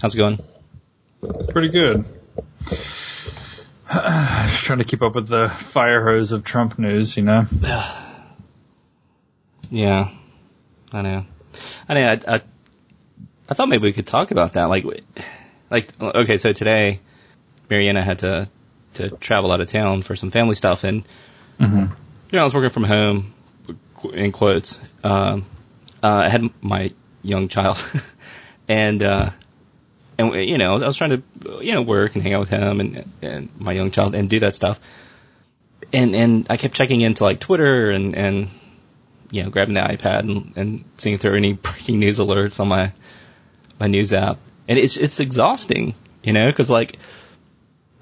How's it going? Pretty good. Just trying to keep up with the fire hose of Trump news, you know. Yeah, I know. I know. I, I, I thought maybe we could talk about that. Like, like okay, so today, Mariana had to to travel out of town for some family stuff, and Mm-hmm. you know I was working from home, in quotes. Um, uh, I had my young child, and uh, and you know I was trying to you know work and hang out with him and and my young child and do that stuff, and and I kept checking into like Twitter and and you know grabbing the iPad and, and seeing if there were any breaking news alerts on my my news app, and it's it's exhausting, you know, because like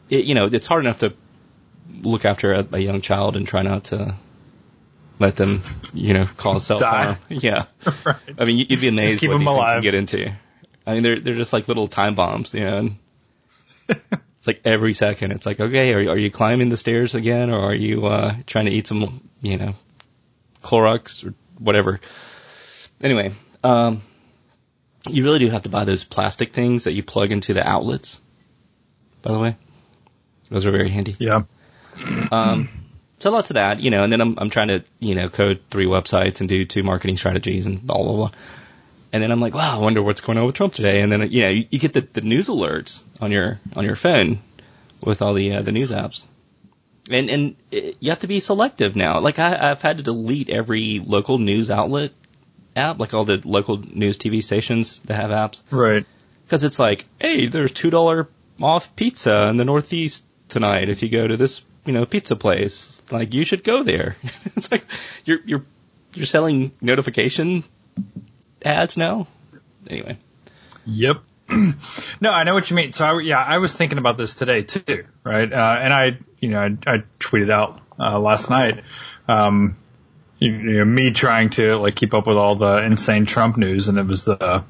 it, you know it's hard enough to look after a, a young child and try not to let them, you know, cause self harm. Yeah. right. I mean, you'd be amazed keep what them these things can get into. I mean, they're they're just like little time bombs, you know. And it's like every second, it's like, okay, are are you climbing the stairs again, or are you uh, trying to eat some, you know, Clorox or whatever? Anyway, um, you really do have to buy those plastic things that you plug into the outlets. By the way, those are very handy. Yeah. Um, so lots of that, you know, and then I'm, I'm trying to, you know, code three websites and do two marketing strategies and blah, blah, blah. And then I'm like, wow, I wonder what's going on with Trump today. And then, you know, you, you get the, the news alerts on your, on your phone with all the, uh, the news apps. And, and it, you have to be selective now. Like I, I've had to delete every local news outlet app, like all the local news TV stations that have apps Right. because it's like, hey, there's two dollar off pizza in the Northeast tonight if you go to this, you know, pizza place. Like you should go there. it's like you're you're you're selling notification ads now. Anyway, Yep. no, I know what you mean. So I, yeah, I was thinking about this today too, right? Uh, and I, you know, I, I tweeted out uh, last night, um, you, you know, me trying to like keep up with all the insane Trump news, and it was the,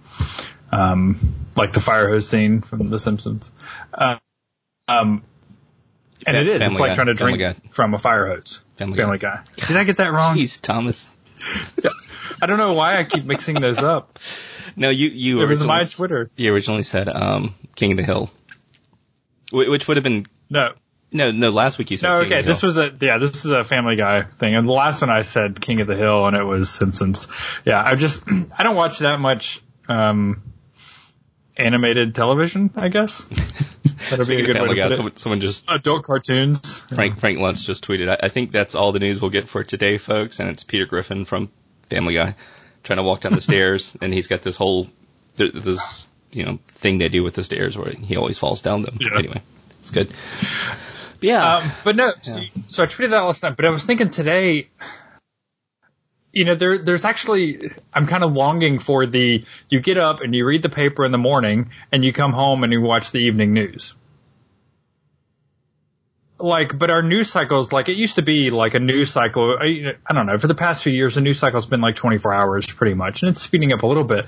um, like the fire hose scene from The Simpsons. Uh, um, and it is. Family it's like Guy. trying to drink from a fire hose. Family Family Guy. Did I get that wrong? He's Thomas. I don't know why I keep mixing those up. No, you you It was my Twitter. You originally said um, King of the Hill, Wh- which would have been No, no no. Last week you said No, King okay. of the This was a yeah. This is a Family Guy thing, and the last one I said King of the Hill, and it was Simpsons. Yeah, I just I don't watch that much um animated television. I guess that'd be a good way to Guy, put it. someone, someone just Adult cartoons. Frank Frank Luntz just tweeted. I, I think that's all the news we'll get for today, folks. And it's Peter Griffin from Family Guy trying to walk down the stairs, and he's got this whole this you know thing they do with the stairs where he always falls down them. Yeah. Anyway, it's good. But yeah, Um, but no, so, so I tweeted that last night. But I was thinking today, you know, there there's actually I'm kind of longing for the you get up and you read the paper in the morning and you come home and you watch the evening news. Like, but our news cycles, like it used to be like a news cycle. I, I don't know. For the past few years, a news cycle's been like 24 hours pretty much, and it's speeding up a little bit.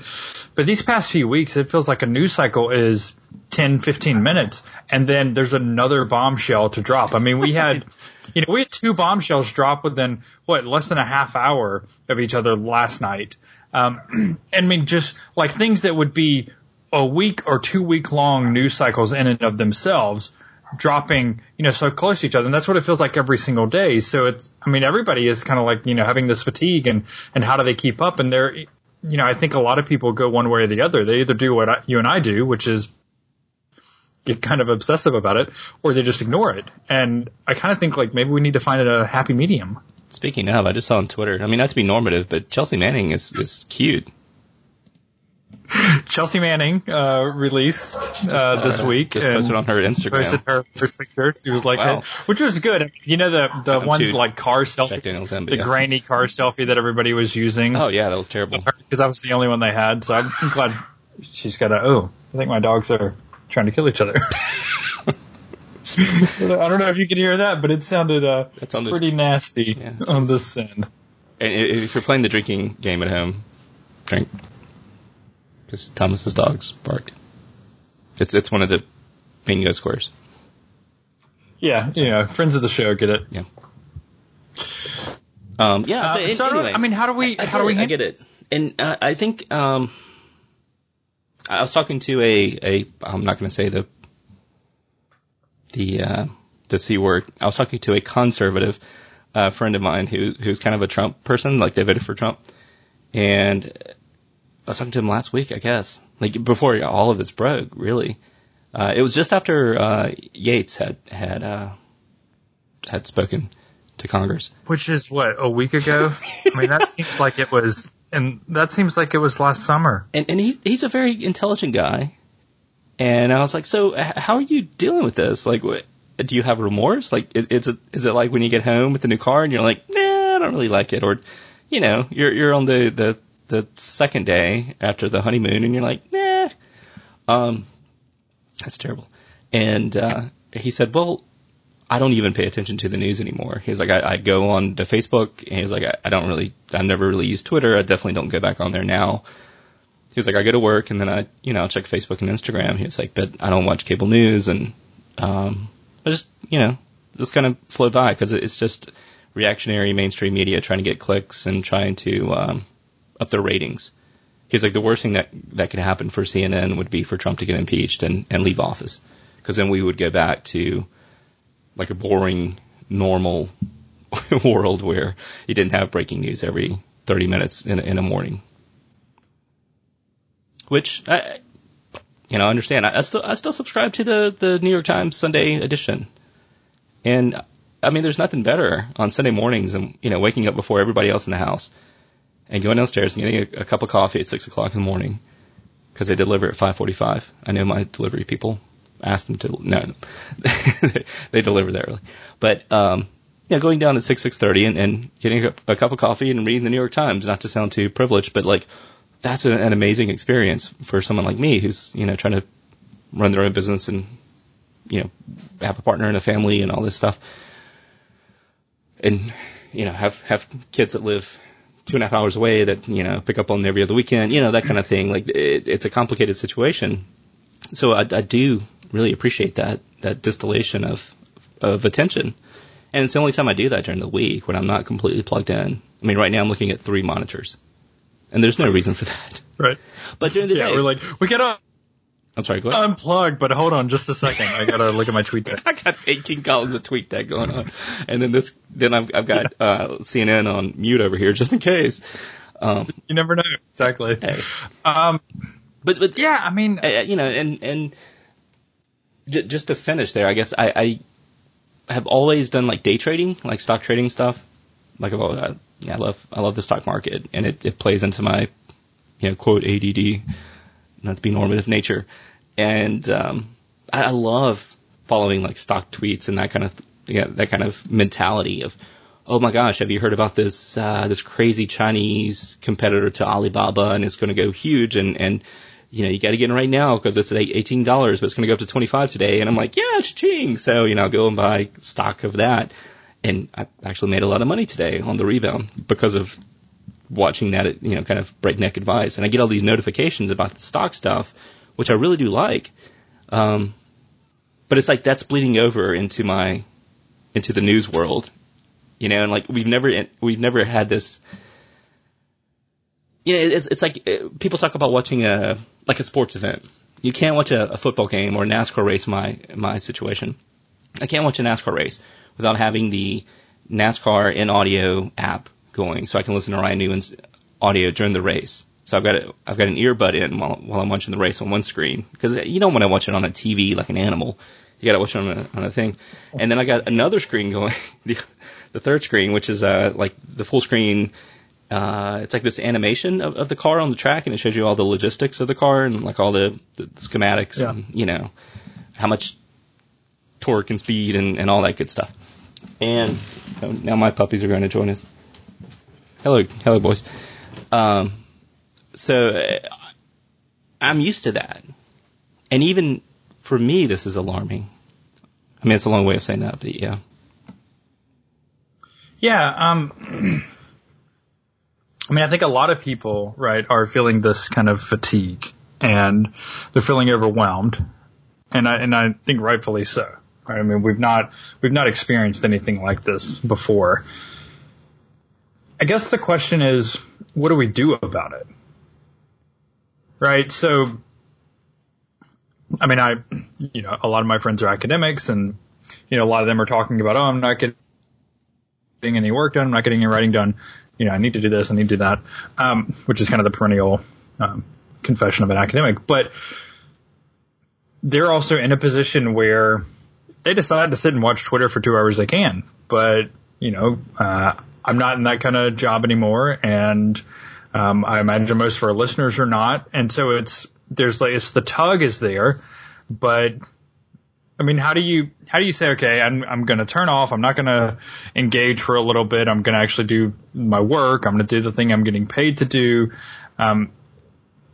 But these past few weeks, it feels like a news cycle is 10, 15 minutes, and then there's another bombshell to drop. I mean, we had, you know, we had two bombshells drop within what less than a half hour of each other last night. Um, and I mean, just like things that would be a week or two week long news cycles in and of themselves dropping, you know, so close to each other. And that's what it feels like every single day. So it's, I mean, everybody is kind of like, you know, having this fatigue and, and how do they keep up? And they're, you know, I think a lot of people go one way or the other. They either do what I, you and I do, which is get kind of obsessive about it, or they just ignore it. And I kind of think like maybe we need to find a happy medium. speaking of, I just saw on Twitter. I mean, not to be normative, but Chelsea Manning is is cute. Chelsea Manning, uh, released, uh, this week. Just posted on her Instagram. posted her first picture. She was like, Wow. which was good. You know the the I'm one like car selfie, the yeah. grainy car selfie that everybody was using. Oh yeah, that was terrible. because that was the only one they had. So I'm glad she's got a. Oh, I think my dogs are trying to kill each other. I don't know if you can hear that, but it sounded uh sounded- pretty nasty Yeah. on this end. And if you're playing the drinking game at home, drink. Because Thomas's dogs bark. It's it's one of the bingo squares. Yeah, you know, friends of the show get it. Yeah. Um, yeah. Uh, so, I anyway, I mean, how do we I how do we it, I get it, and uh, I think um, I was talking to a a I'm not going to say the the uh, the c word. I was talking to a conservative uh, friend of mine who who's kind of a Trump person, like they voted for Trump, and I was talking to him last week, I guess, like before all of this broke, really. Uh, it was just after uh, Yates had had uh, had spoken to Congress, which is what a week ago. I mean, that seems like it was, and that seems like it was last summer. And and he he's a very intelligent guy, and I was like, so how are you dealing with this? Like, what, do you have remorse? Like, is, is it is it like when you get home with the new car and you're like, nah, I don't really like it, or you know, you're you're on the the the second day after the honeymoon and you're like, nah, um, that's terrible. And uh, he said, well, I don't even pay attention to the news anymore. He's like, I, I go on to Facebook, and he's like, I, I don't really, I never really use Twitter. I definitely don't go back on there now. He's like, I go to work and then I, you know, check Facebook and Instagram. He's like, but I don't watch cable news and, um, I just, you know, just kind of flow by because it's just reactionary mainstream media trying to get clicks and trying to, um, up their ratings. He's like, the worst thing that, that could happen for CNN would be for Trump to get impeached and, and leave office. Cause then we would go back to, like a boring, normal world where you didn't have breaking news every 30 minutes in in a morning. Which I, you know, understand. I, I still I still subscribe to the the New York Times Sunday edition, and I mean, there's nothing better on Sunday mornings and you know waking up before everybody else in the house and going downstairs and getting a, a cup of coffee at six o'clock in the morning because they deliver at 5:45. I know my delivery people asked them to no, no. they deliver that early. But um, yeah, going down at six six thirty and, and getting a, a, cup of coffee and reading the New York Times. Not to sound too privileged, but like that's an, an amazing experience for someone like me who's you know trying to run their own business and you know have a partner and a family and all this stuff, and you know have have kids that live two and a half hours away that you know pick up on every other weekend, you know that kind of thing. Like it, it's a complicated situation. So I, I do really appreciate that that distillation of of attention. And it's the only time I do that during the week when I'm not completely plugged in. I mean, right now I'm looking at three monitors, and there's no reason for that. Right. But during the yeah, day, we're like, we gotta I'm sorry, go ahead. unplug, but hold on just a second. I gotta look at my TweetDeck. I got 18 columns of TweetDeck going on, and then this, then I've, I've got uh, CNN on mute over here just in case. Um, You never know. Exactly. hey. Um, But but yeah, I mean, uh, you know, and and j- just to finish there, I guess I, I have always done like day trading, like stock trading stuff. Like I've always, I, yeah, I love I love the stock market, and it, it plays into my you know quote ADD, not to be normative nature, and um, I, love following like stock tweets and that kind of yeah that kind of mentality of oh my gosh, have you heard about this uh, this crazy Chinese competitor to Alibaba and it's going to go huge and and you know you got to get in right now because it's at eighteen dollars, but it's going to go up to twenty five today. And I'm like, yeah, it's ching. So you know, go and buy stock of that, and I actually made a lot of money today on the rebound because of watching that, you know, kind of breakneck advice. And I get all these notifications about the stock stuff, which I really do like. Um, but it's like that's bleeding over into my into the news world you know, and like we've never we've never had this. You know, it's it's like uh, people talk about watching a like a sports event. You can't watch a, a football game or a NASCAR race. My my situation, I can't watch a NASCAR race without having the NASCAR in audio app going, so I can listen to Ryan Newman's audio during the race. So I've got a, I've got an earbud in while while I'm watching the race on one screen because you don't want to watch it on a TV like an animal. You got to watch it on a on a thing, and then I got another screen going. the the third screen, which is uh like the full screen. Uh, it's like this animation of, of the car on the track, and it shows you all the logistics of the car and like all the, the schematics, Yeah. and you know how much torque and speed and, and all that good stuff. And oh, now my puppies are going to join us. Hello, hello, boys. Um, so uh, I'm used to that, and even for me, this is alarming. I mean, it's a long way of saying that, but yeah. Yeah, um, I mean, I think a lot of people, right, are feeling this kind of fatigue and they're feeling overwhelmed. And I, and I think rightfully so. Right? I mean, we've not, we've not experienced anything like this before. I guess the question is, what do we do about it? Right? So I mean, I, you know, a lot of my friends are academics and, you know, a lot of them are talking about, oh, I'm not getting any work done. I'm not getting any writing done. You know, I need to do this. I need to do that. Um, which is kind of the perennial, um, confession of an academic, but they're also in a position where they decide to sit and watch Twitter for two hours. They can, but you know, uh, I'm not in that kind of job anymore. And, um, I imagine most of our listeners are not. And so it's, there's like, it's the tug is there, but I mean, how do you, how do you say, okay, I'm, I'm going to turn off. I'm not going to engage for a little bit. I'm going to actually do my work. I'm going to do the thing I'm getting paid to do. Um,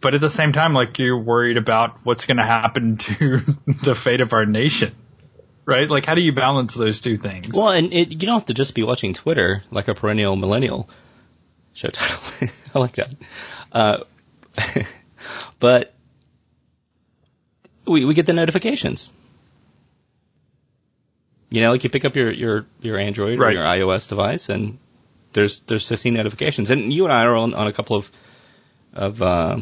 but at the same time, like you're worried about what's going to happen to the fate of our nation right? Like, how do you balance those two things? Well, and it, you don't have to just be watching Twitter like a perennial millennial. Show title. I like that. Uh, but we we get the notifications. You know, like you pick up your your your Android Right. or your iOS device, and there's there's 15 notifications, and you and I are on, on a couple of of uh,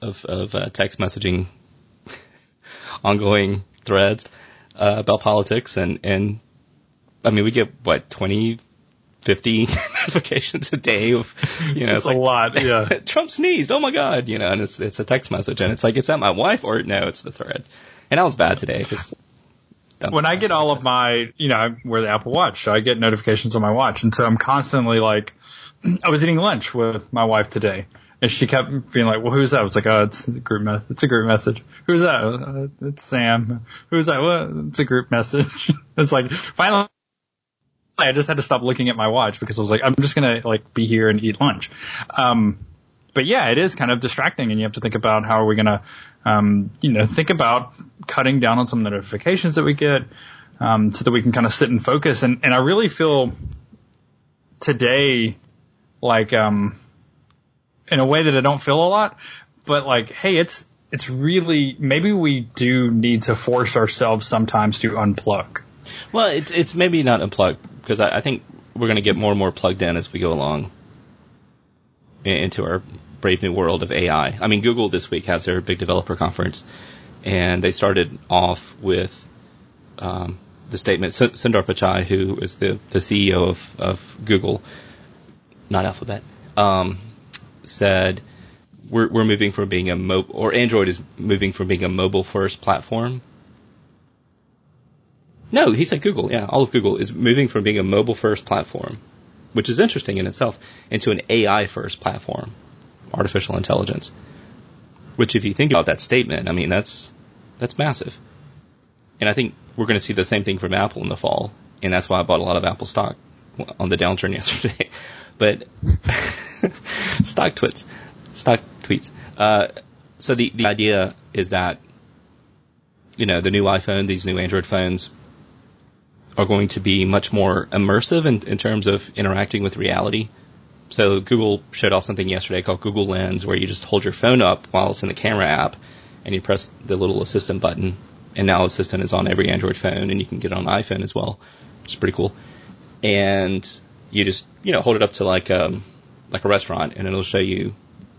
of of uh, text messaging ongoing threads uh, about politics, and and I mean we get what 20, 50 notifications a day of you know It's a lot, yeah. Trump sneezed. Oh my god, you know, and it's it's a text message, and it's like it's that my wife or no, it's the thread. And I was bad today because when I get all of my, you know, I wear the Apple Watch, so I get notifications on my watch, and so I'm constantly like, I was eating lunch with my wife today, and she kept being like, "Well, who's that?" I was like, "Oh, it's a group me- It's a group message. Who's that? Uh, it's Sam. Who's that? What? It's a group message." it's like finally. I just had to stop looking at my watch because I was like, I'm just gonna like be here and eat lunch. Um, but yeah, it is kind of distracting, and you have to think about how are we gonna, um, you know, think about cutting down on some of the notifications that we get, um, so that we can kind of sit and focus. And and I really feel today like um, in a way that I don't feel a lot, but like, hey, it's it's really maybe we do need to force ourselves sometimes to unplug. well, it's it's maybe not unplug because I, I think we're going to get more and more plugged in as we go along into our brave new world of AI. I mean, Google this week has their big developer conference, and they started off with um, the statement. Su- Sundar Pichai, who is the the CEO of of Google, not Alphabet, um, said we're we're moving from being a mo or Android is moving from being a mobile first platform. No, he said Google. Yeah, all of Google is moving from being a mobile first platform, which is interesting in itself, into an AI first platform, artificial intelligence. Which, if you think about that statement, I mean that's that's massive. And I think we're going to see the same thing from Apple in the fall, and that's why I bought a lot of Apple stock on the downturn yesterday. But stock tweets, stock tweets. Uh, so the the idea is that you know the new iPhone, these new Android phones are going to be much more immersive in, in terms of interacting with reality. So Google showed off something yesterday called Google Lens, where you just hold your phone up while it's in the camera app, and you press the little assistant button, and now Assistant is on every Android phone, and you can get it on iPhone as well, which is pretty cool. And you just you know hold it up to like um like a restaurant, and it'll show you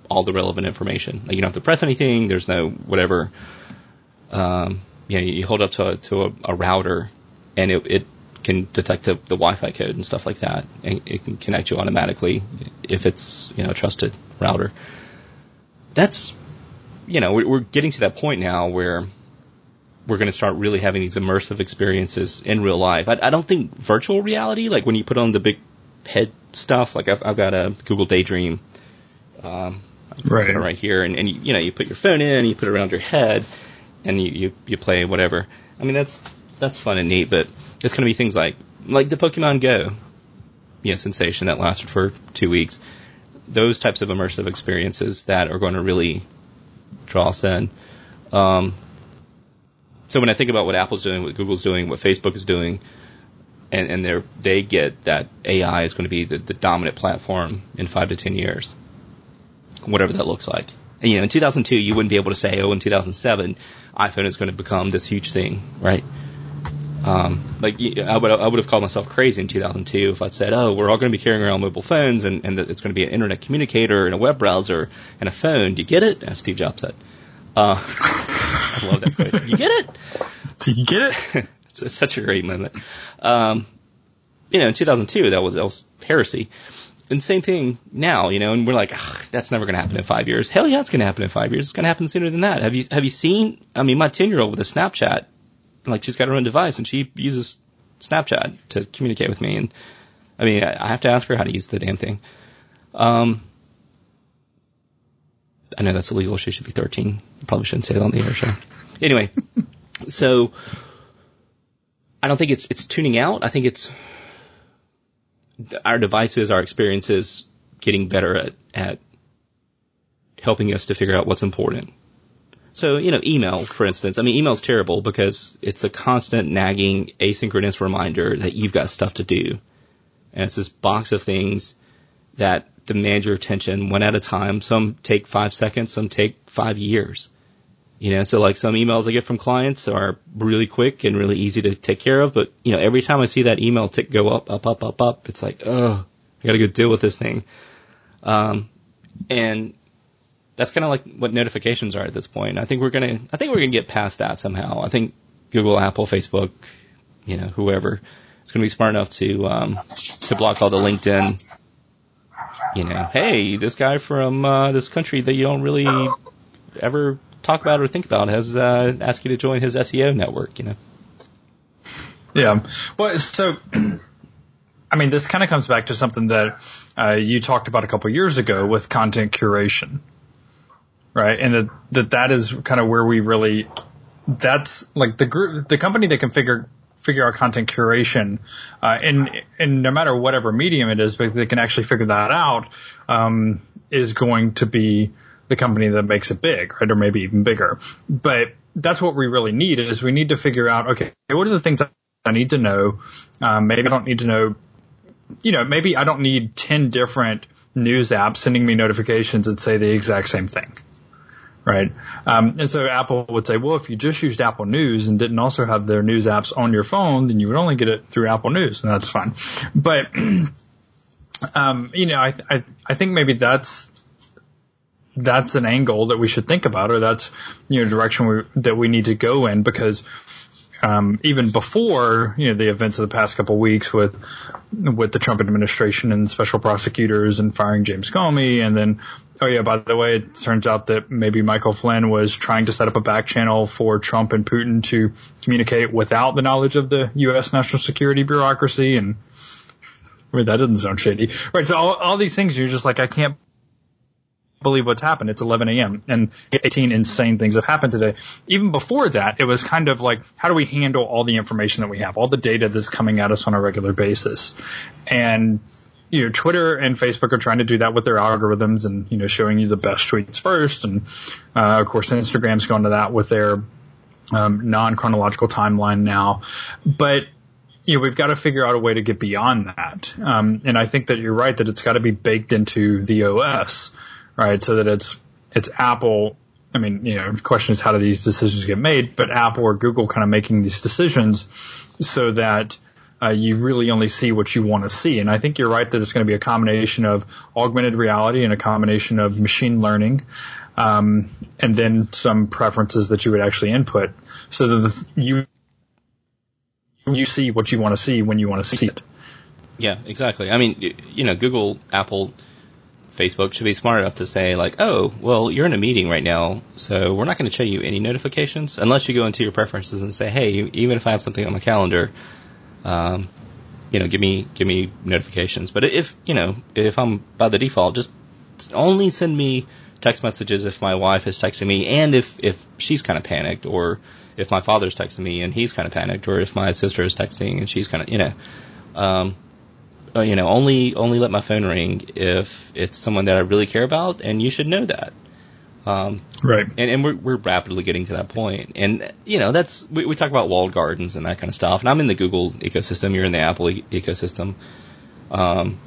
all the relevant information. Like you don't have to press anything. There's no whatever. Um, you know, you hold up to a, to a, a router, and it, it can detect the, the Wi-Fi code and stuff like that, and it can connect you automatically if it's you know a trusted router. That's you know we're, we're getting to that point now where we're going to start really having these immersive experiences in real life. I, I don't think virtual reality, like when you put on the big head stuff, like I've, I've got a Google Daydream, um, Right. right here, and, and you, you know you put your phone in, you put it around your head, and you, you you play whatever. I mean that's that's fun and neat, but it's going to be things like like the Pokemon Go, you know, sensation that lasted for two weeks. Those types of immersive experiences that are going to really draw us in. Um, so when I think about what Apple's doing, what Google's doing, what Facebook is doing, and, and they they get that AI is going to be the, the dominant platform in five to ten years, whatever that looks like. And, you know, in 2002, you wouldn't be able to say, oh, in 2007, iPhone is going to become this huge thing, right? Um, like I would I would have called myself crazy in 2002 if I'd said, oh, we're all going to be carrying around mobile phones and, and it's going to be an internet communicator and a web browser and a phone. Do you get it? As Steve Jobs said. Uh, I love that quote. You get it? Do you get it? it's, it's such a great moment. Um, you know, in 2002, that was, was heresy. And same thing now, you know, and we're like, that's never going to happen in five years. Hell yeah, it's going to happen in five years. It's going to happen sooner than that. Have you, have you seen, I mean, my 10 year old with a Snapchat, like she's got her own device and she uses Snapchat to communicate with me. And I mean, I, I have to ask her how to use the damn thing. Um, I know that's illegal. She should be 13. Probably shouldn't say that on the air show. Anyway, so I don't think it's it's tuning out. I think it's our devices, our experiences getting better at, at helping us to figure out what's important. So, you know, email, for instance. I mean, email's terrible because it's a constant nagging asynchronous reminder that you've got stuff to do. And it's this box of things that demand your attention one at a time. Some take five seconds, some take five years. You know, so like some emails I get from clients are really quick and really easy to take care of, but you know, every time I see that email tick go up, up, up, up, up, it's like, oh, I gotta go deal with this thing. Um, and that's kind of like what notifications are at this point. I think we're gonna, I think we're gonna get past that somehow. I think Google, Apple, Facebook, you know, whoever is gonna be smart enough to, um, to block all the LinkedIn, you know, hey, this guy from, uh, this country that you don't really ever talk about or think about has uh, asked you to join his SEO network. You know. Yeah. Well, so I mean, this kind of comes back to something that uh, you talked about a couple years ago with content curation, right? And that that that is kind of where we really that's like the group, the company that can figure figure out content curation, uh, and and no matter whatever medium it is, but they can actually figure that out, um, is going to be the company that makes it big, right? Or maybe even bigger. But that's what we really need is we need to figure out, okay, what are the things I need to know? Um, maybe I don't need to know, you know, maybe I don't need 10 different news apps sending me notifications that say the exact same thing. Right. Um, and so Apple would say, well, if you just used Apple News and didn't also have their news apps on your phone, then you would only get it through Apple News, and that's fine. But, um, you know, I, I, I think maybe that's that's an angle that we should think about, or that's you know direction we, that we need to go in because um, even before you know the events of the past couple of weeks with with the Trump administration and special prosecutors and firing James Comey, and then oh yeah, by the way, it turns out that maybe Michael Flynn was trying to set up a back channel for Trump and Putin to communicate without the knowledge of the U.S. national security bureaucracy, and I mean that doesn't sound shady, right? So all, all these things, you're just like, I can't believe what's happened. It's 11 a.m. and 18 insane things have happened today. Even before that, it was kind of like, how do we handle all the information that we have, all the data that's coming at us on a regular basis? And, you know, Twitter and Facebook are trying to do that with their algorithms and, you know, showing you the best tweets first. And, uh, of course, Instagram's gone to that with their, um, non-chronological timeline now. But, you know, we've got to figure out a way to get beyond that. Um, and I think that you're right that it's got to be baked into the OS right? So that it's it's Apple. I mean, you know, the question is how do these decisions get made? But Apple or Google kind of making these decisions so that uh, you really only see what you want to see. And I think you're right that it's going to be a combination of augmented reality and a combination of machine learning, um, and then some preferences that you would actually input so that you you see what you want to see when you want to see it. Yeah, exactly. I mean, you know, Google, Apple Facebook should be smart enough to say like, oh, well, you're in a meeting right now, so we're not going to show you any notifications unless you go into your preferences and say, hey, even if I have something on my calendar, um, you know, give me give me notifications. But if you know, if I'm by the default, just only send me text messages if my wife is texting me and if if she's kind of panicked or if my father's texting me and he's kind of panicked or if my sister is texting and she's kind of you know um uh, you know, only only let my phone ring if it's someone that I really care about, and you should know that. Um, right. And, and we're, we're rapidly getting to that point. And, you know, that's, we, we talk about walled gardens and that kind of stuff. And I'm in the Google ecosystem. You're in the Apple e- ecosystem. Um,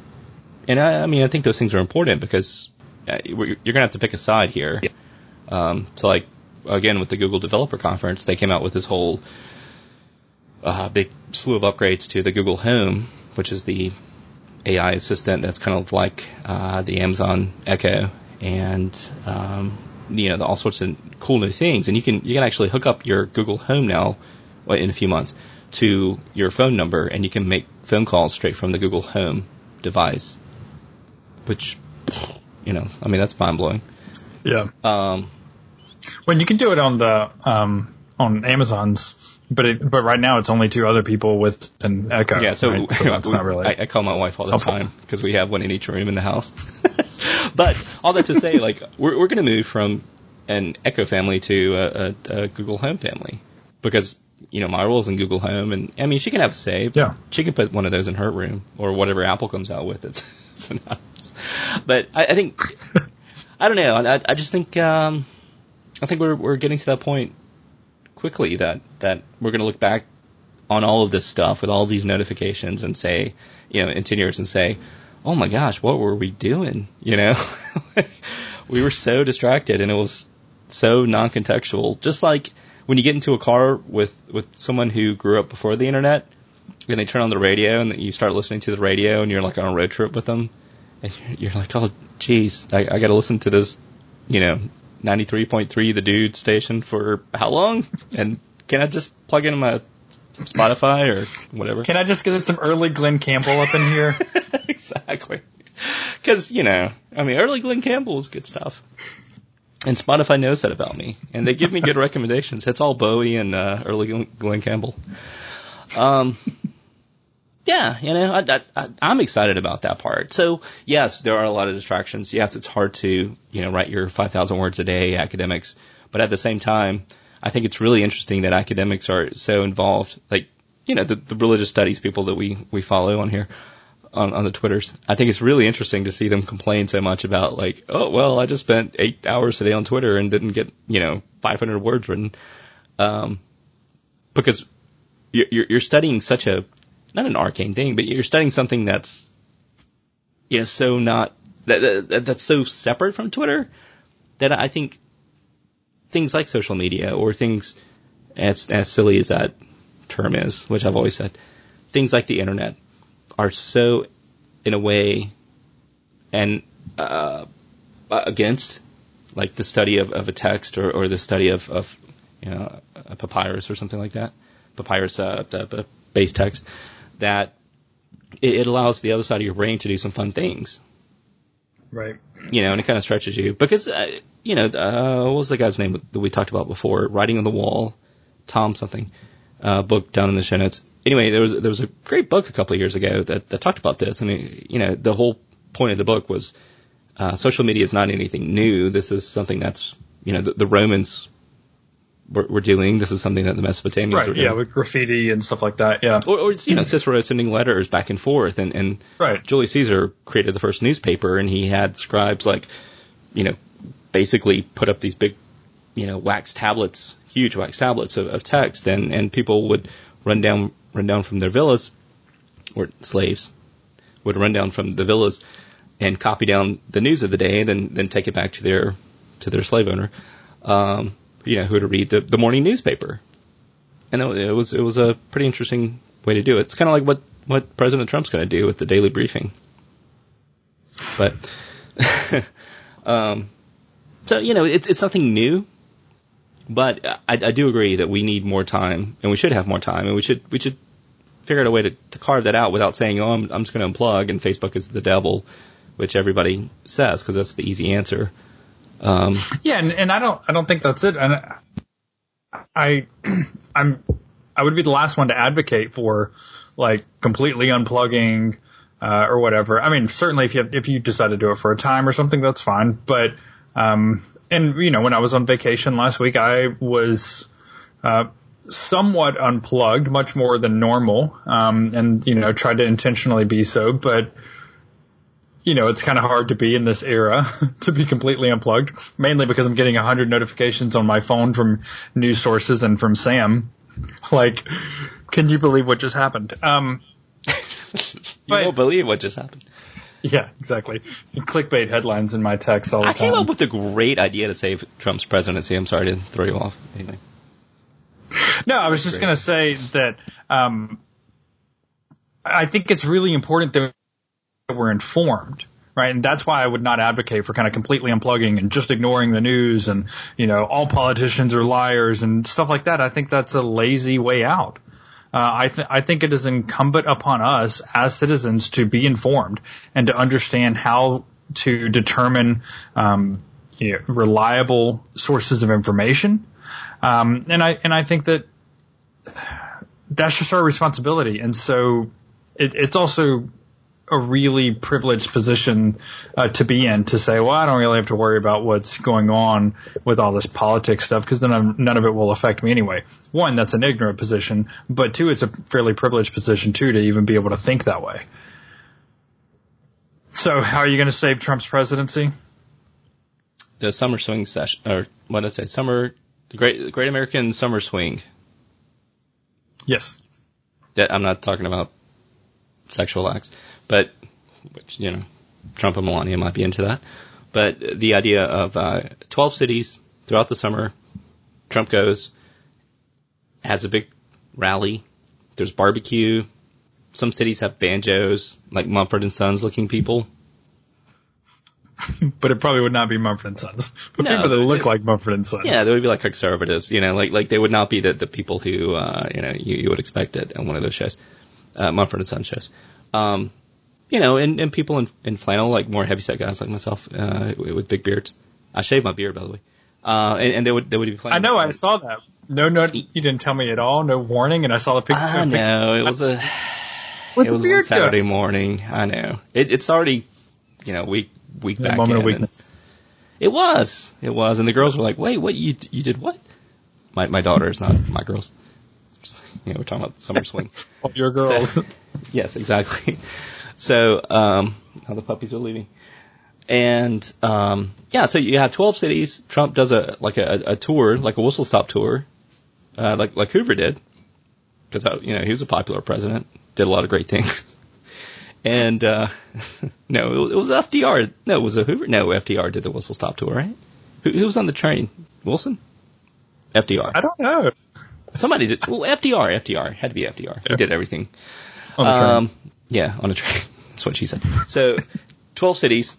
and I, I mean, I think those things are important because uh, you're going to have to pick a side here. Yeah. Um, so like, again, with the Google Developer Conference, they came out with this whole, uh, big slew of upgrades to the Google Home, which is the AI assistant that's kind of like uh, the Amazon Echo, and um, you know, the, all sorts of cool new things. And you can you can actually hook up your Google Home now, in a few months, to your phone number, and you can make phone calls straight from the Google Home device. Which, you know, I mean, that's mind blowing. Yeah. Um, Well, you can do it on the um, on Amazon's, but it, but right now it's only two other people with an Echo. yeah, so, right? so that's we- not really. I, I call my wife all the helpful. time because we have one in each room in the house. but all that to say, like, we're we're going to move from an Echo family to a, a, a Google Home family because you know my role's in Google Home, and I mean she can have a say. Yeah. she can put one of those in her room or whatever Apple comes out with. It's, it's an house. But I, I think I don't know. I, I just think um, I think we're we're getting to that point quickly that that we're going to look back on all of this stuff with all these notifications and say, you know, in 10 years and say, oh my gosh, what were we doing? You know, we were so distracted and it was so non-contextual. Just like when you get into a car with, with someone who grew up before the internet and they turn on the radio and you start listening to the radio and you're like on a road trip with them and you're- like, oh geez, I, I got to listen to this, you know, 93.3 the dude station for how long? And can I just plug in my Spotify or whatever? Can I just get some early Glen Campbell up in here? exactly. Because, you know, I mean, early Glen Campbell is good stuff. And Spotify knows that about me. And they give me good recommendations. It's all Bowie and uh, early Glen- Glen Campbell. Um, yeah, you know, I, I, I'm excited about that part. So, yes, there are a lot of distractions. Yes, it's hard to, you know, write your 5,000 words a day academics. But at the same time, I think it's really interesting that academics are so involved. Like, you know, the, the religious studies people that we, we follow on here on, on the Twitters. I think it's really interesting to see them complain so much about like, oh well, I just spent eight hours today on Twitter and didn't get you know 500 words written, um, because you're, you're studying such a not an arcane thing, but you're studying something that's you know so not that, that that's so separate from Twitter that I think things like social media or things as as silly as that term is, which I've always said, things like the internet are so in a way and uh, against like the study of, of a text or, or the study of, of you know a papyrus or something like that papyrus uh, the, the base text that it, it allows the other side of your brain to do some fun things right. you know and it kind of stretches you because uh, you know uh, what was the guy's name that we talked about before writing on the wall Tom something uh, book down in the show notes. Anyway, there was there was a great book a couple of years ago that, that talked about this, and it, you know the whole point of the book was uh, social media is not anything new. This is something that's you know the, the Romans were, were doing. This is something that the Mesopotamians were Right. doing. Yeah, with graffiti and stuff like that. Yeah. Or, or it's, you know, Cicero sending letters back and forth, and, and Right. Julius Caesar created the first newspaper, and he had scribes like, you know, basically put up these big, you know, wax tablets, huge wax tablets of, of text, and, and people would run down run down from their villas, or slaves would run down from the villas and copy down the news of the day, and then then take it back to their to their slave owner, um, you know, who to read the, the morning newspaper and it was it was a pretty interesting way to do it. It's kind of like what what President Trump's going to do with the daily briefing. But um, so you know, it's it's nothing new. But I, I do agree that we need more time, and we should have more time, and we should we should figure out a way to, to carve that out without saying, oh, I'm I'm just going to unplug, and Facebook is the devil, which everybody says because that's the easy answer. Um, Yeah, and, and I don't I don't think that's it. And I I'm I would be the last one to advocate for like completely unplugging uh, or whatever. I mean, certainly if you if you decide to do it for a time or something, that's fine. But um, and you know, when I was on vacation last week, I was uh, somewhat unplugged, much more than normal, um, and you know, tried to intentionally be so, but you know, it's kind of hard to be in this era to be completely unplugged, mainly because I'm getting a hundred notifications on my phone from news sources and from Sam. Like, can you believe what just happened? Um, you won't believe what just happened. yeah, exactly. Clickbait headlines in my text all the I time. came up with a great idea to save Trump's presidency. I'm sorry to throw you off. Anyway. No, I was just going to say that um, I think it's really important that we're informed, right? And that's why I would not advocate for kind of completely unplugging and just ignoring the news and, you know, all politicians are liars and stuff like that. I think that's a lazy way out. Uh, I, th- I think it is incumbent upon us as citizens to be informed and to understand how to determine um, you know, reliable sources of information. Um, and I and I think that that's just our responsibility. And so it, it's also a really privileged position uh, to be in to say, well, I don't really have to worry about what's going on with all this politics stuff because then I'm, none of it will affect me anyway. One, that's an ignorant position, but two, it's a fairly privileged position too to even be able to think that way. So, how are you going to save Trump's presidency? The summer swing session, or what did I say? Summer, the great, the Great American Summer Swing. Yes. That I'm not talking about sexual acts, but which you know, Trump and Melania might be into that. But the idea of uh, 12 cities throughout the summer, Trump goes, has a big rally. There's barbecue. Some cities have banjos, like Mumford and Sons looking people. but it probably would not be Mumford and Sons. But No, people that look it- like Mumford and Sons. Yeah, they would be like conservatives, you know, like like they would not be the the people who uh, you know you, you would expect at, at one of those shows, uh, Mumford and Sons shows. Um, you know, and, and people in, in flannel, like more heavyset guys like myself, uh, with big beards. I shave my beard, by the way. Uh, and, and they would they would be playing. I know. I saw that. No, no, you didn't tell me at all. No warning, and I saw the picture. I know it was a What's it was beard Saturday morning. I know it, it's already you know week week A back moment of weakness. It was. It was. And the girls were like, wait, what? You, you did what? My, my daughter is not my girls. You know, we're talking about summer swing. All your girls. So- yes, exactly. So, um, now the puppies are leaving. And, um, yeah, so you have 12 cities. Trump does a, like a, a tour, like a whistle stop tour, uh, like, like Hoover did. Cause, uh, you know, he was a popular president, did a lot of great things. And, uh, no, it was, it was FDR. No, it was a Hoover. No, FDR did the whistle stop tour, right? Who, who was on the train? Wilson? FDR. I don't know. Somebody did. Well, FDR, FDR. Had to be FDR. He Yeah. did everything. On the train. Um, yeah, on a train. That's what she said. So, 12 cities.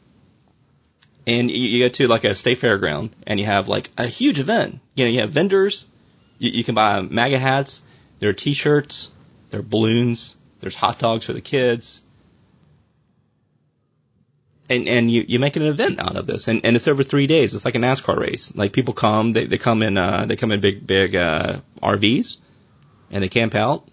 And you, you go to like a state fairground and you have like a huge event. You know, you have vendors. You, you can buy MAGA hats. There are t-shirts. There are balloons. There's hot dogs for the kids. And, and you, you make an event out of this. And, and it's over three days. It's like a NASCAR race. Like people come, they, they come in, uh, they come in big, big, uh, RVs and they camp out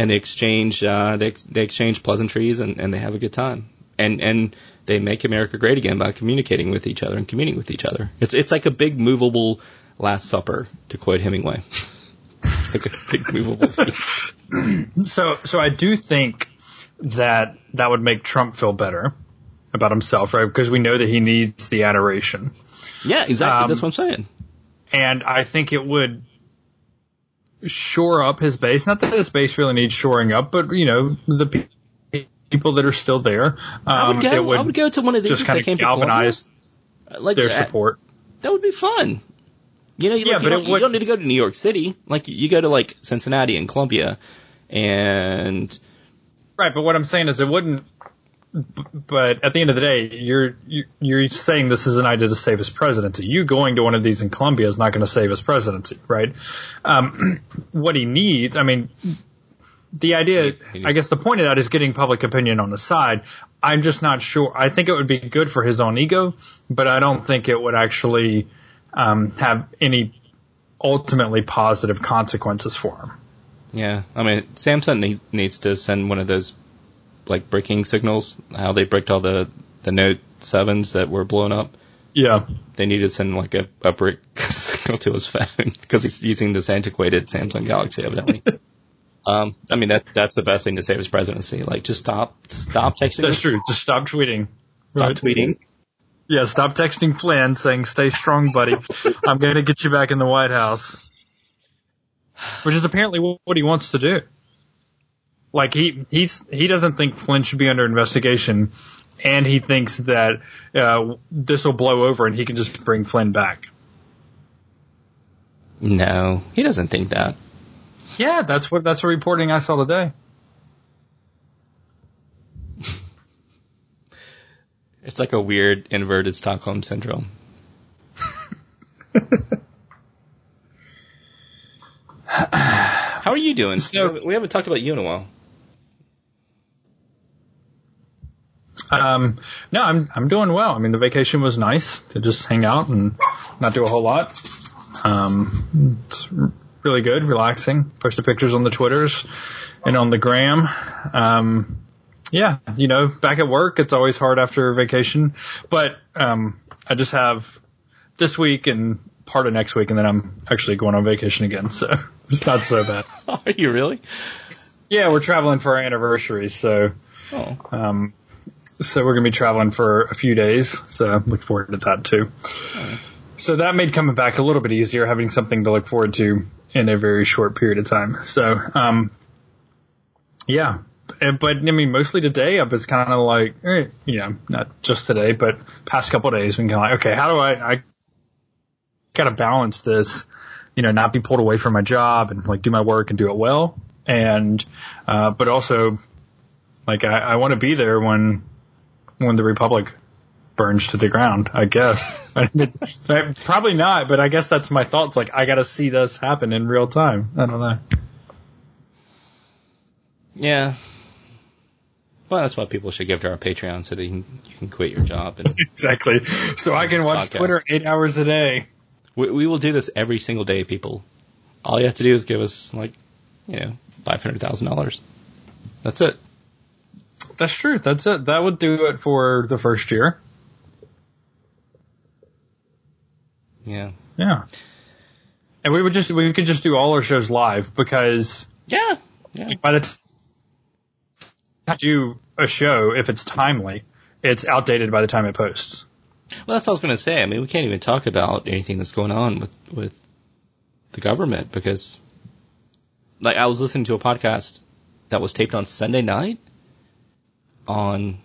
and they exchange uh, they they exchange pleasantries and, and they have a good time and and they make America great again by communicating with each other and communing with each other. It's it's like a big movable Last Supper to quote Hemingway. like a big movable. So, so I do think that that would make Trump feel better about himself, right? Because we know that he needs the adoration. Yeah, exactly. Um, That's what I'm saying. And I think it would shore up his base. Not that his base really needs shoring up, but you know, the pe- people that are still there, um, I would go. it would I would go to one of these just kind of came to Columbia. galvanize like their that. support. That would be fun. You know, Yeah, like, you, don't, you don't need to go to New York City. Like you, you go to like Cincinnati and Columbia, and Right, but what I'm saying is it wouldn't. But at the end of the day, you're you- you're saying this is an idea to save his presidency. You going to one of these in Columbia is not going to save his presidency, right? Um, what he needs, I mean, the idea, I guess the point of that is getting public opinion on the side. I'm just not sure. I think it would be good for his own ego, but I don't think it would actually um, have any ultimately positive consequences for him. Yeah, I mean, Samsung need, needs to send one of those like breaking signals. How they bricked all the the Note sevens that were blown up. Yeah. They need to send like a, a brick signal to his phone because he's using this antiquated Samsung Galaxy evidently. um, I mean that that's the best thing to save his presidency. Like just stop stop texting, That's true. Just stop tweeting. stop Right. tweeting. Yeah, stop texting Flynn saying "Stay strong, buddy. I'm going to get you back in the White House," which is apparently what he wants to do. Like he he's he doesn't think Flynn should be under investigation, and he thinks that uh, this will blow over and he can just bring Flynn back. No, he doesn't think that. Yeah, that's what that's the reporting I saw today. It's like a weird inverted Stockholm syndrome. How are you doing? So- we haven't talked about you in a while. Um, no, I'm I'm doing well. I mean, the vacation was nice to just hang out and not do a whole lot. Um, it's really good, relaxing. Posted pictures on the Twitters and on the gram. Um, yeah, you know, back at work, it's always hard after vacation, but um, I just have this week and part of next week, and then I'm actually going on vacation again, so it's not so bad. Are you really? Yeah, we're traveling for our anniversary, so Oh, um, so we're gonna be traveling for a few days. So look forward to that too. So that made coming back a little bit easier, having something to look forward to in a very short period of time. So, um, yeah. Uh, But I mean, mostly today I was kind of like, eh, you know, not just today, but past couple of days, been kind of like, okay, how do I, I got to balance this, you know, not be pulled away from my job and like do my work and do it well. And, uh, but also like I, I want to be there when, when the Republic burns to the ground, I guess. I mean, I- probably not, but I guess that's my thoughts. Like I got to see this happen in real time. I don't know. yeah. Well, that's why people should give to our Patreon so that you can, you can quit your job. And Exactly. So I can watch Podcast. Twitter eight hours a day. we, we will do this every single day, people. All you have to do is give us like, you know, five hundred thousand dollars. That's it. That's true. That's it. That would do it for the first year. Yeah. Yeah. And we would just, we could just do all our shows live because Yeah. Yeah. by the time you do a show, if it's timely, it's outdated by the time it posts. Well, that's what I was going to say. I mean, we can't even talk about anything that's going on with with the government because, like, I was listening to a podcast that was taped on Sunday night. On,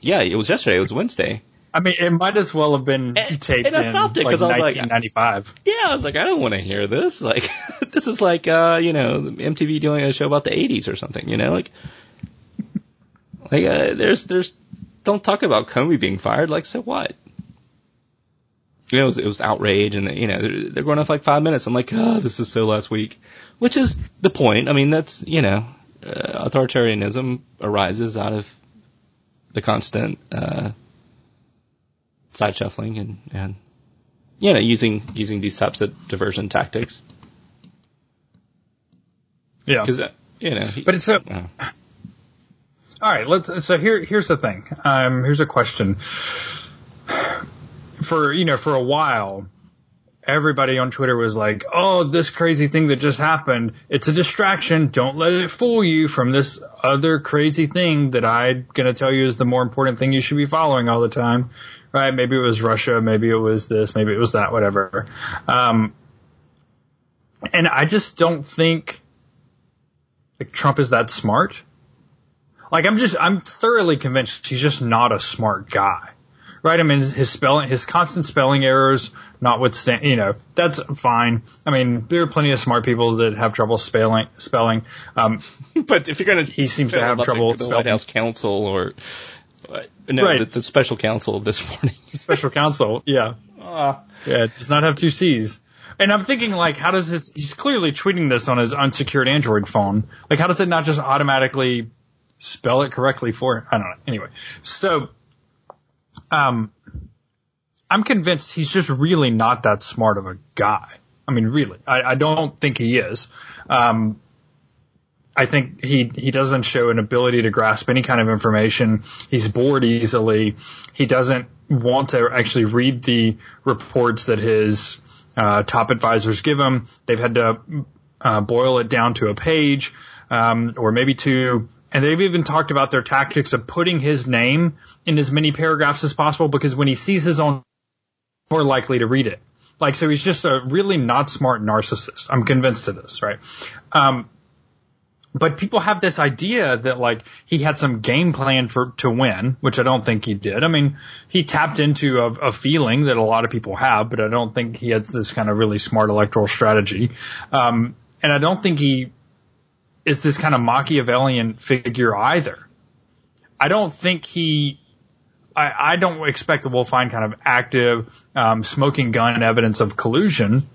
yeah, it was yesterday. It was Wednesday. I mean, it might as well have been And- taped and I in stopped it like 'cause I was like- 1995. Yeah, I was like, I don't want to hear this. Like, this is like, uh, you know, MTV doing a show about the '80s or something. You know, like, like uh, there's there's don't talk about Comey being fired. Like, so what? You know, it was, it was outrage, and you know they're, they're going off like five minutes. I'm like, oh, this is so last week, which is the point. I mean, that's you know, uh, authoritarianism arises out of the constant uh, side shuffling and and you know using using these types of diversion tactics Yeah. because you know. he- But it's a, uh, All right, let's. So here, here's the thing. Um, here's a question. For you know, for a while, everybody on Twitter was like, "Oh, this crazy thing that just happened. It's a distraction. Don't let it fool you from this other crazy thing that I'm gonna tell you is the more important thing you should be following all the time." Right? Maybe it was Russia. Maybe it was this. Maybe it was that. Whatever. Um, and I just don't think like Trump is that smart. Like I'm just I'm thoroughly convinced he's just not a smart guy. Right? I mean his spelling his constant spelling errors notwithstanding you know, that's fine. I mean, there are plenty of smart people that have trouble spelling spelling. Um but if you're gonna, He seems to have trouble the, the spelling. White House counsel or uh, no, Right. the, the special counsel this morning. special counsel, yeah. Ah. Yeah, it does not have two C's. And I'm thinking like how does this he's clearly tweeting this on his unsecured Android phone. Like how does it not just automatically spell it correctly for? I don't know. Anyway. So um I'm convinced he's just really not that smart of a guy. I mean really. I, I don't think he is. Um I think he he doesn't show an ability to grasp any kind of information. He's bored easily. He doesn't want to actually read the reports that his uh, top advisors give him. They've had to uh, boil it down to a page um, or maybe two. And they've even talked about their tactics of putting his name in as many paragraphs as possible because when he sees his own, more likely to read it. Like so, he's just a really not smart narcissist. I'm convinced of this, right? Um, but people have this idea that like he had some game plan for to win, which I don't think he did. I mean, he tapped into a, a feeling that a lot of people have, but I don't think he had this kind of really smart electoral strategy. Um, and I don't think he is this kind of Machiavellian figure either. I don't think he I, I don't expect that we'll find kind of active um, smoking gun evidence of collusion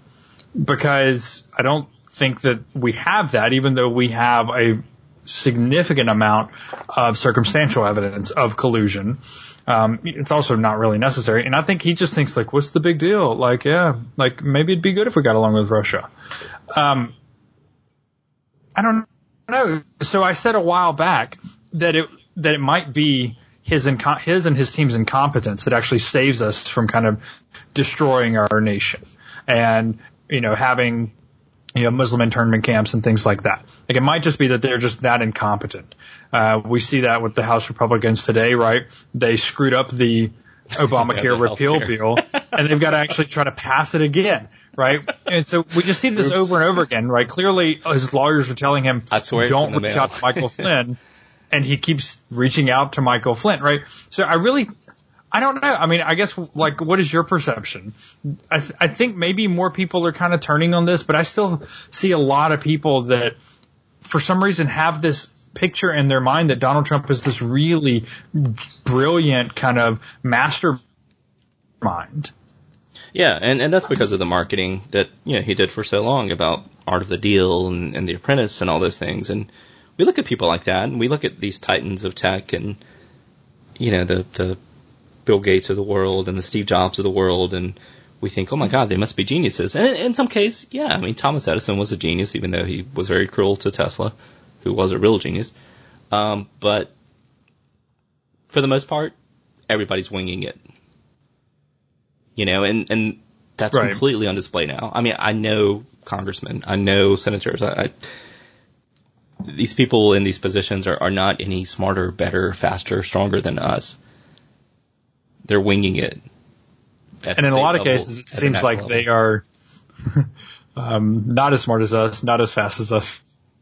because I don't think that we have that, even though we have a significant amount of circumstantial evidence of collusion. Um, it's also not really necessary. And I think he just thinks like, what's the big deal? Like, yeah, like maybe it'd be good if we got along with Russia. Um, I don't know. So I said a while back that it, that it might be his, inco- his and his team's incompetence that actually saves us from kind of destroying our nation and, you know, having you know, Muslim internment camps and things like that. Like it might just be that they're just that incompetent. Uh, we see that with the House Republicans today, right? They screwed up the Obamacare yeah, repeal bill and they've got to actually try to pass it again, right? And so we just see this Oops. over and over again, right? Clearly uh, his lawyers are telling him, don't reach out to Michael Flynn. and he keeps reaching out to Michael Flynn, right? So I really, I don't know. I mean, I guess like, what is your perception? I, I think maybe more people are kind of turning on this, but I still see a lot of people that, for some reason, have this picture in their mind that Donald Trump is this really brilliant kind of mastermind. Yeah, and, and that's because of the marketing that you know he did for so long about Art of the Deal and, and The Apprentice and all those things. And we look at people like that, and we look at these titans of tech, and you know the the Bill Gates of the world and the Steve Jobs of the world, and we think, oh my God, they must be geniuses. And in some case, yeah, I mean, Thomas Edison was a genius, even though he was very cruel to Tesla, who was a real genius. Um, but for the most part, everybody's winging it. You know, and, and that's right. completely on display now. I mean, I know congressmen, I know senators, I, I these people in these positions are, are not any smarter, better, faster, stronger than us they're winging it. And in a lot of cases, it seems like level. they are um, not as smart as us, not as fast as us.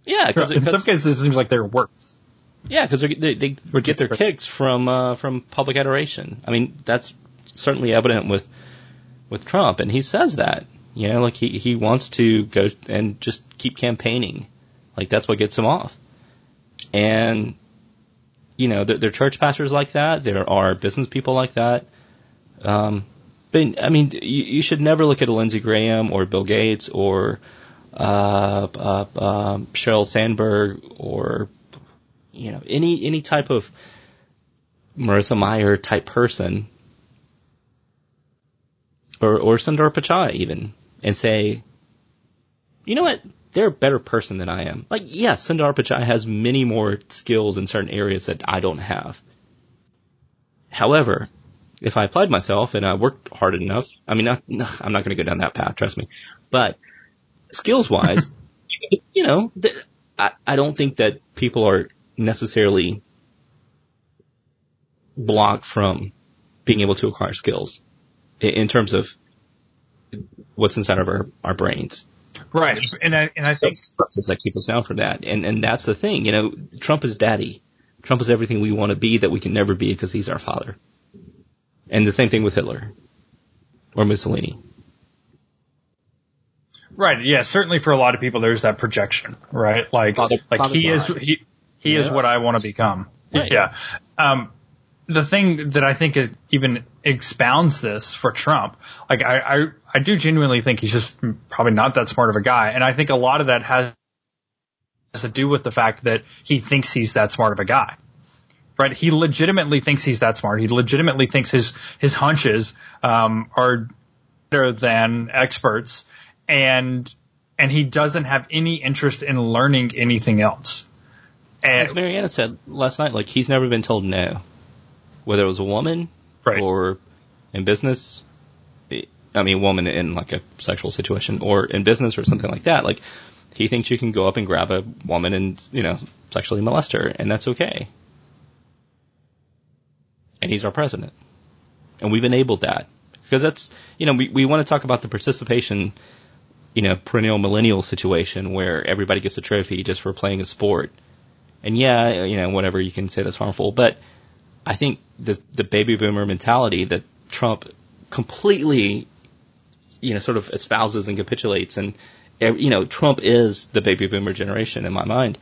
Yeah, cause, in some cases, it seems like they're worse. Yeah, because they, they, they get their kicks from uh, from public adoration. I mean, that's certainly evident with with Trump, and he says that. You know, like he he wants to go and just keep campaigning, like that's what gets him off. And you know, there, there are church pastors like that. There are business people like that. Um, but I mean, you, you should never look at a Lindsey Graham or Bill Gates or uh, uh, uh, Sheryl Sandberg or you know any any type of Marissa Mayer type person or or Sundar Pichai even and say, you know what, they're a better person than I am. Like, yes, Sundar Pichai has many more skills in certain areas that I don't have. However, if I applied myself and I worked hard enough, I mean, not, I'm not going to go down that path, trust me. But skills wise, you know, I, I don't think that people are necessarily blocked from being able to acquire skills in, in terms of what's inside of our, our brains. Right. And I, and I think that keep us down from that. And, and that's the thing, you know, Trump is daddy. Trump is everything we want to be that we can never be because he's our father. And the same thing with Hitler or Mussolini. Right. Yeah. Certainly for a lot of people, there's that projection, right? Like, father, like father he is, he, he yeah. is what I want to become. Right. Yeah. Um, the thing that I think is even expounds this for Trump, like I, I, I do genuinely think he's just probably not that smart of a guy. And I think a lot of that has to do with the fact that he thinks he's that smart of a guy. Right? He legitimately thinks he's that smart. He legitimately thinks his, his hunches, um, are better than experts and, and he doesn't have any interest in learning anything else. And, As Mariana said last night, like he's never been told no whether it was a woman right. or in business. I mean, woman in like a sexual situation or in business or something like that. Like, he thinks you can go up and grab a woman and, you know, sexually molest her, and that's okay. And he's our president. And we've enabled that. Because that's, you know, we, we want to talk about the participation, you know, perennial millennial situation where everybody gets a trophy just for playing a sport. And yeah, you know, whatever, you can say that's harmful, but I think the the baby boomer mentality that Trump completely, you know, sort of espouses and capitulates, and you know, Trump is the baby boomer generation in my mind.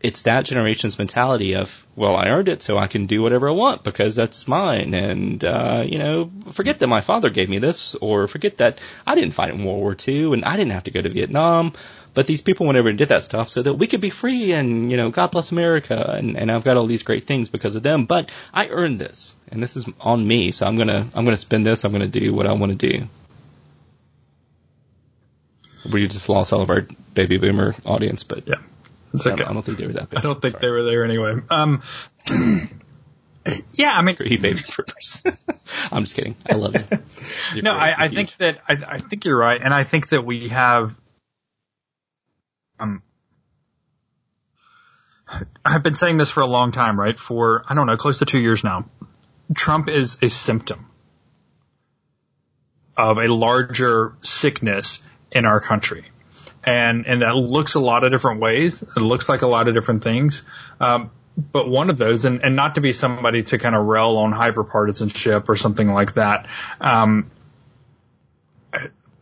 It's that generation's mentality of, well, I earned it, so I can do whatever I want because that's mine. And, uh, you know, forget that my father gave me this, or forget that I didn't fight in World War II and I didn't have to go to Vietnam. But these people went over and did that stuff so that we could be free and, you know, God bless America. And, and I've got all these great things because of them. But I earned this and this is on me. So I'm going to, I'm going to spend this. I'm going to do what I want to do. We just lost all of our baby boomer audience, but yeah. It's okay. I, don't, I don't think they were that big. I don't think Sorry. they were there anyway. Um, yeah, I mean, you baby boomers. I'm just kidding. I love you. no, I, I think that I, I think you're right, and I think that we have. Um, I've been saying this for a long time, right? For I don't know, close to two years now. Trump is a symptom of a larger sickness in our country and and that looks a lot of different ways. It looks like a lot of different things. Um, but one of those, and, and not to be somebody to kind of rail on hyperpartisanship or something like that, um,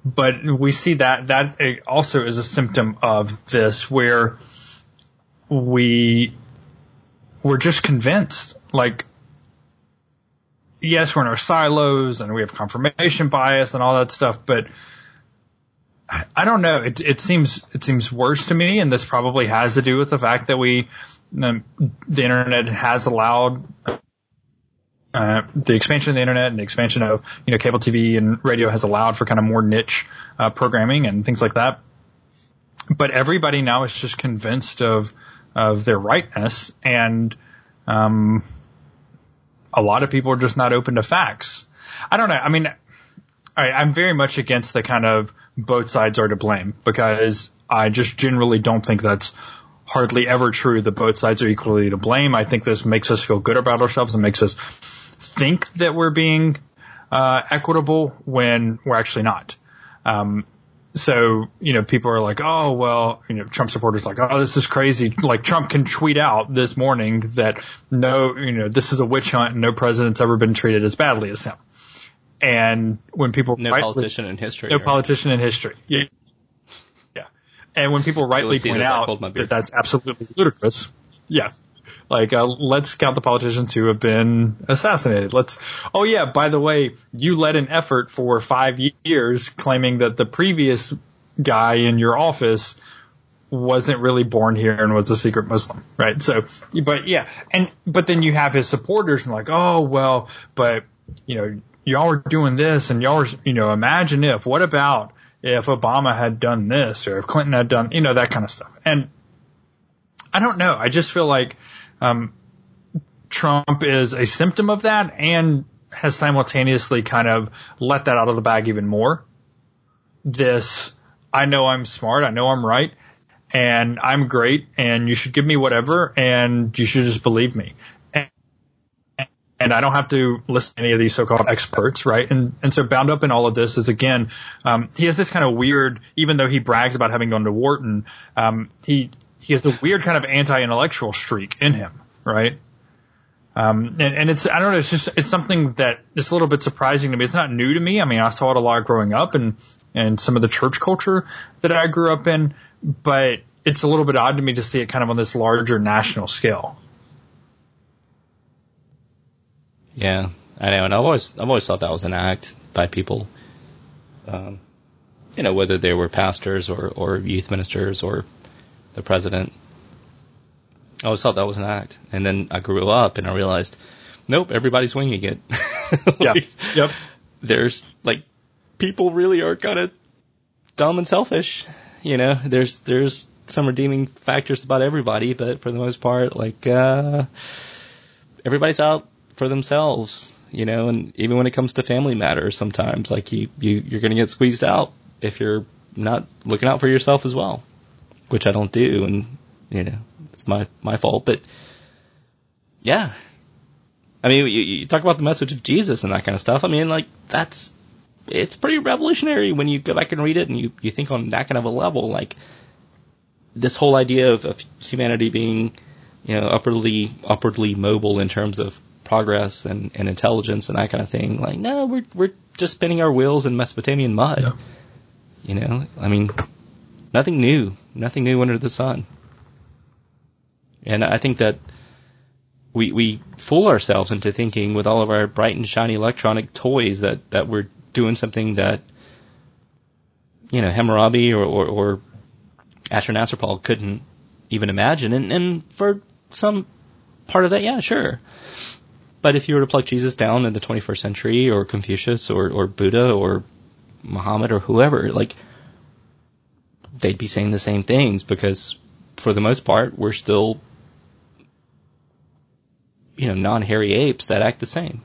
but we see that that also is a symptom of this, where we we're just convinced, like yes, we're in our silos and we have confirmation bias and all that stuff, but I don't know. It, it seems it seems worse to me, and this probably has to do with the fact that we um, the internet has allowed uh, the expansion of the internet and the expansion of you know cable TV and radio has allowed for kind of more niche uh, programming and things like that. But everybody now is just convinced of of their rightness, and um, a lot of people are just not open to facts. I don't know. I mean, I, I'm very much against the kind of both sides are to blame because I just generally don't think that's hardly ever true that both sides are equally to blame. I think this makes us feel good about ourselves and makes us think that we're being uh, equitable when we're actually not. Um, so, you know, people are like, oh, well, you know, Trump supporters like, oh, this is crazy. Like Trump can tweet out this morning that no, you know, this is a witch hunt and no president's ever been treated as badly as him. And when people no politician in history, no right? politician in history, yeah, yeah. And when people rightly point out that that's absolutely ludicrous, yeah, like uh, let's count the politicians who have been assassinated. Let's, oh yeah, by the way, you led an effort for five years claiming that the previous guy in your office wasn't really born here and was a secret Muslim, right? So, but yeah, and but then you have his supporters and like, oh well, but you know, y'all are doing this and y'all are, you know, imagine if, what about if Obama had done this or if Clinton had done, you know, that kind of stuff. And I don't know. I just feel like, um, Trump is a symptom of that and has simultaneously kind of let that out of the bag even more. This, I know I'm smart. I know I'm right and I'm great and you should give me whatever and you should just believe me and I don't have to listen to any of these so-called experts, right? And and so bound up in all of this is again, um, he has this kind of weird, even though he brags about having gone to Wharton, um, he he has a weird kind of anti-intellectual streak in him, right? Um, and, and it's I don't know, it's just it's something that is a little bit surprising to me. It's not new to me. I mean, I saw it a lot growing up, and and some of the church culture that I grew up in, but it's a little bit odd to me to see it kind of on this larger national scale. Yeah, I know, and I've always I've always thought that was an act by people. Um, you know, whether they were pastors or or youth ministers or the president. I always thought that was an act, and then I grew up and I realized, nope, everybody's winging it. like, yeah. Yep. There's like people really are kind of dumb and selfish. You know, there's there's some redeeming factors about everybody, but for the most part, like uh, everybody's out for themselves, you know, and even when it comes to family matters, sometimes like you, you, you're going to get squeezed out if you're not looking out for yourself as well, which I don't do. And, you know, it's my, my fault, but yeah. I mean, you, you talk about the message of Jesus and that kind of stuff. I mean, like that's, it's pretty revolutionary when you go back and read it and you, you think on that kind of a level, like this whole idea of, of humanity being, you know, upwardly, upwardly mobile in terms of progress and, and intelligence and that kind of thing. Like, no, we're we're just spinning our wheels in Mesopotamian mud. Yeah. You know, I mean, nothing new, nothing new under the sun. And I think that we we fool ourselves into thinking with all of our bright and shiny electronic toys that that we're doing something that you know Hammurabi or or, or Ashurnasirpal couldn't even imagine. And and for some part of that, yeah, sure. But if you were to plug Jesus down in the 21st century, or Confucius, or or Buddha, or Muhammad, or whoever, like they'd be saying the same things because for the most part, we're still you know, non-hairy apes that act the same.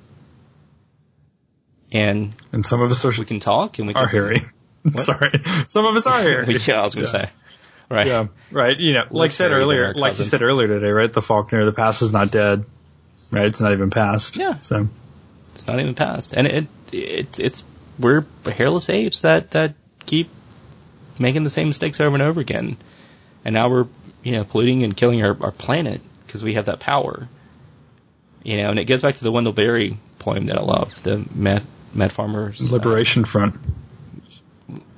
And and some of us are we can talk and we are can, hairy. Sorry, some of us are hairy. yeah, I was gonna Yeah. say. Right. Yeah, right. You know, like said earlier, like you said earlier today, right? The Faulkner, the past is not dead. Right? It's not even past. Yeah. So It's not even past. And it it's it's we're hairless apes that that keep making the same mistakes over and over again. And now we're, you know, polluting and killing our, our planet because we have that power. You know, and it goes back to the Wendell Berry poem that I love, the Mad, Mad Farmers uh, Liberation Front.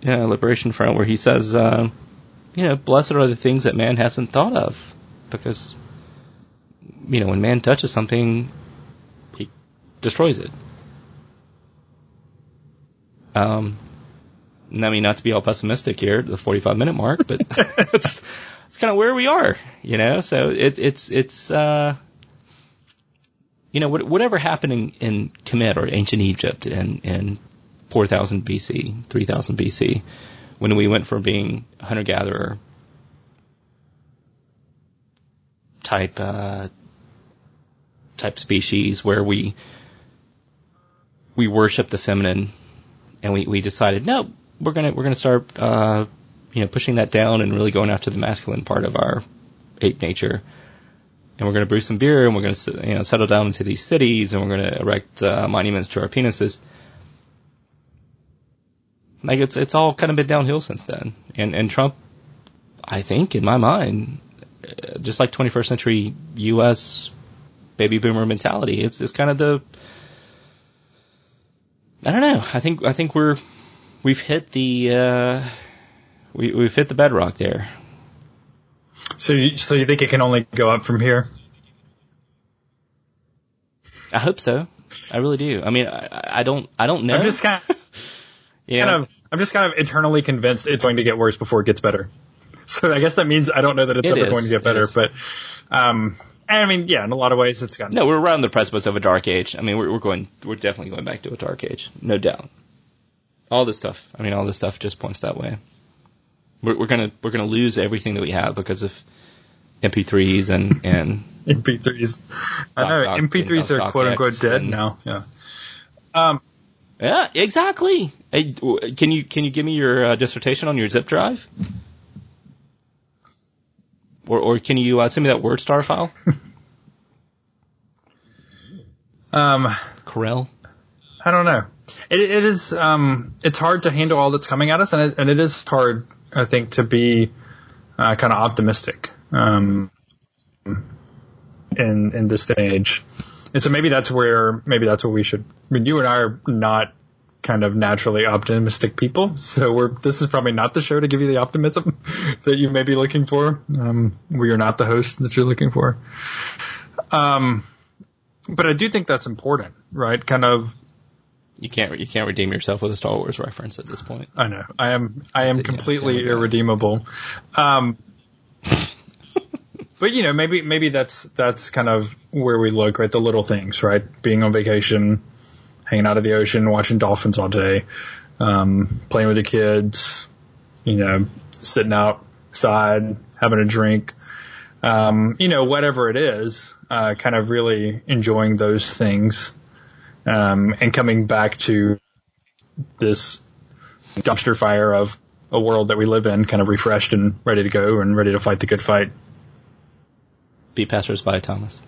yeah, Liberation Front, where he says, uh, you know, blessed are the things that man hasn't thought of, because, you know, when man touches something, he destroys it. Um, I mean, not to be all pessimistic here at the 45 minute mark, but it's, it's kind of where we are, you know, so it, it's, it's, uh, you know, whatever happened in, in Kemet or ancient Egypt in, and 4000 BC, 3000 BC, when we went from being hunter gatherer type uh, type species where we we worship the feminine, and we, we decided no, we're gonna we're gonna start uh, you know pushing that down and really going after the masculine part of our ape nature. And we're to brew some beer, and we're to you know settle down into these cities, and we're to erect uh, monuments to our penises. Like it's it's all kind of been downhill since then. And and Trump, I think in my mind, just like 21st century U.S. baby boomer mentality, it's it's kind of the I don't know. I think I think we're we've hit the uh, we we've hit the bedrock there. So, you, so you think it can only go up from here? I hope so. I really do. I mean, I, I don't I don't know. I'm just kind of, know, kind of, I'm just kind of internally convinced it's going to get worse before it gets better. So I guess that means I don't know that it's It ever is. going to get better, but, um, and I mean, yeah, in a lot of ways it's gotten. No, we're around the precipice of a dark age. I mean, we're, we're going, we're definitely going back to a dark age, no doubt. All this stuff, I mean, all this stuff just points that way. We're, we're gonna, we're gonna lose everything that we have because of MP3s and and MP3s. I know Doc, MP3s Doc, are quote unquote dead and- now. Yeah. Um, yeah, exactly. Hey, can you can you give me your uh, dissertation on your zip drive? Or, or can you uh, send me that WordStar file? um, Corel? I don't know. It, it is, um, it's hard to handle all that's coming at us, and it, and it is hard, I think, to be uh, kind of optimistic um, in in this stage. And so maybe that's where maybe that's what we should. I mean, you and I are not kind of naturally optimistic people, so we're this is probably not the show to give you the optimism that you may be looking for. Um, we are not the host that you're looking for. Um, but I do think that's important, right? Kind of You can't you can't redeem yourself with a Star Wars reference at this point. I know. I am. I am completely yeah, irredeemable. Um, but you know, maybe maybe that's that's kind of where we look, right? The little things, right? Being on vacation, hanging out at the ocean, watching dolphins all day, um, playing with the kids, you know, sitting outside, having a drink, um, you know, whatever it is, uh, kind of really enjoying those things, um, and coming back to this dumpster fire of a world that we live in, kind of refreshed and ready to go and ready to fight the good fight. Be passers by, Thomas.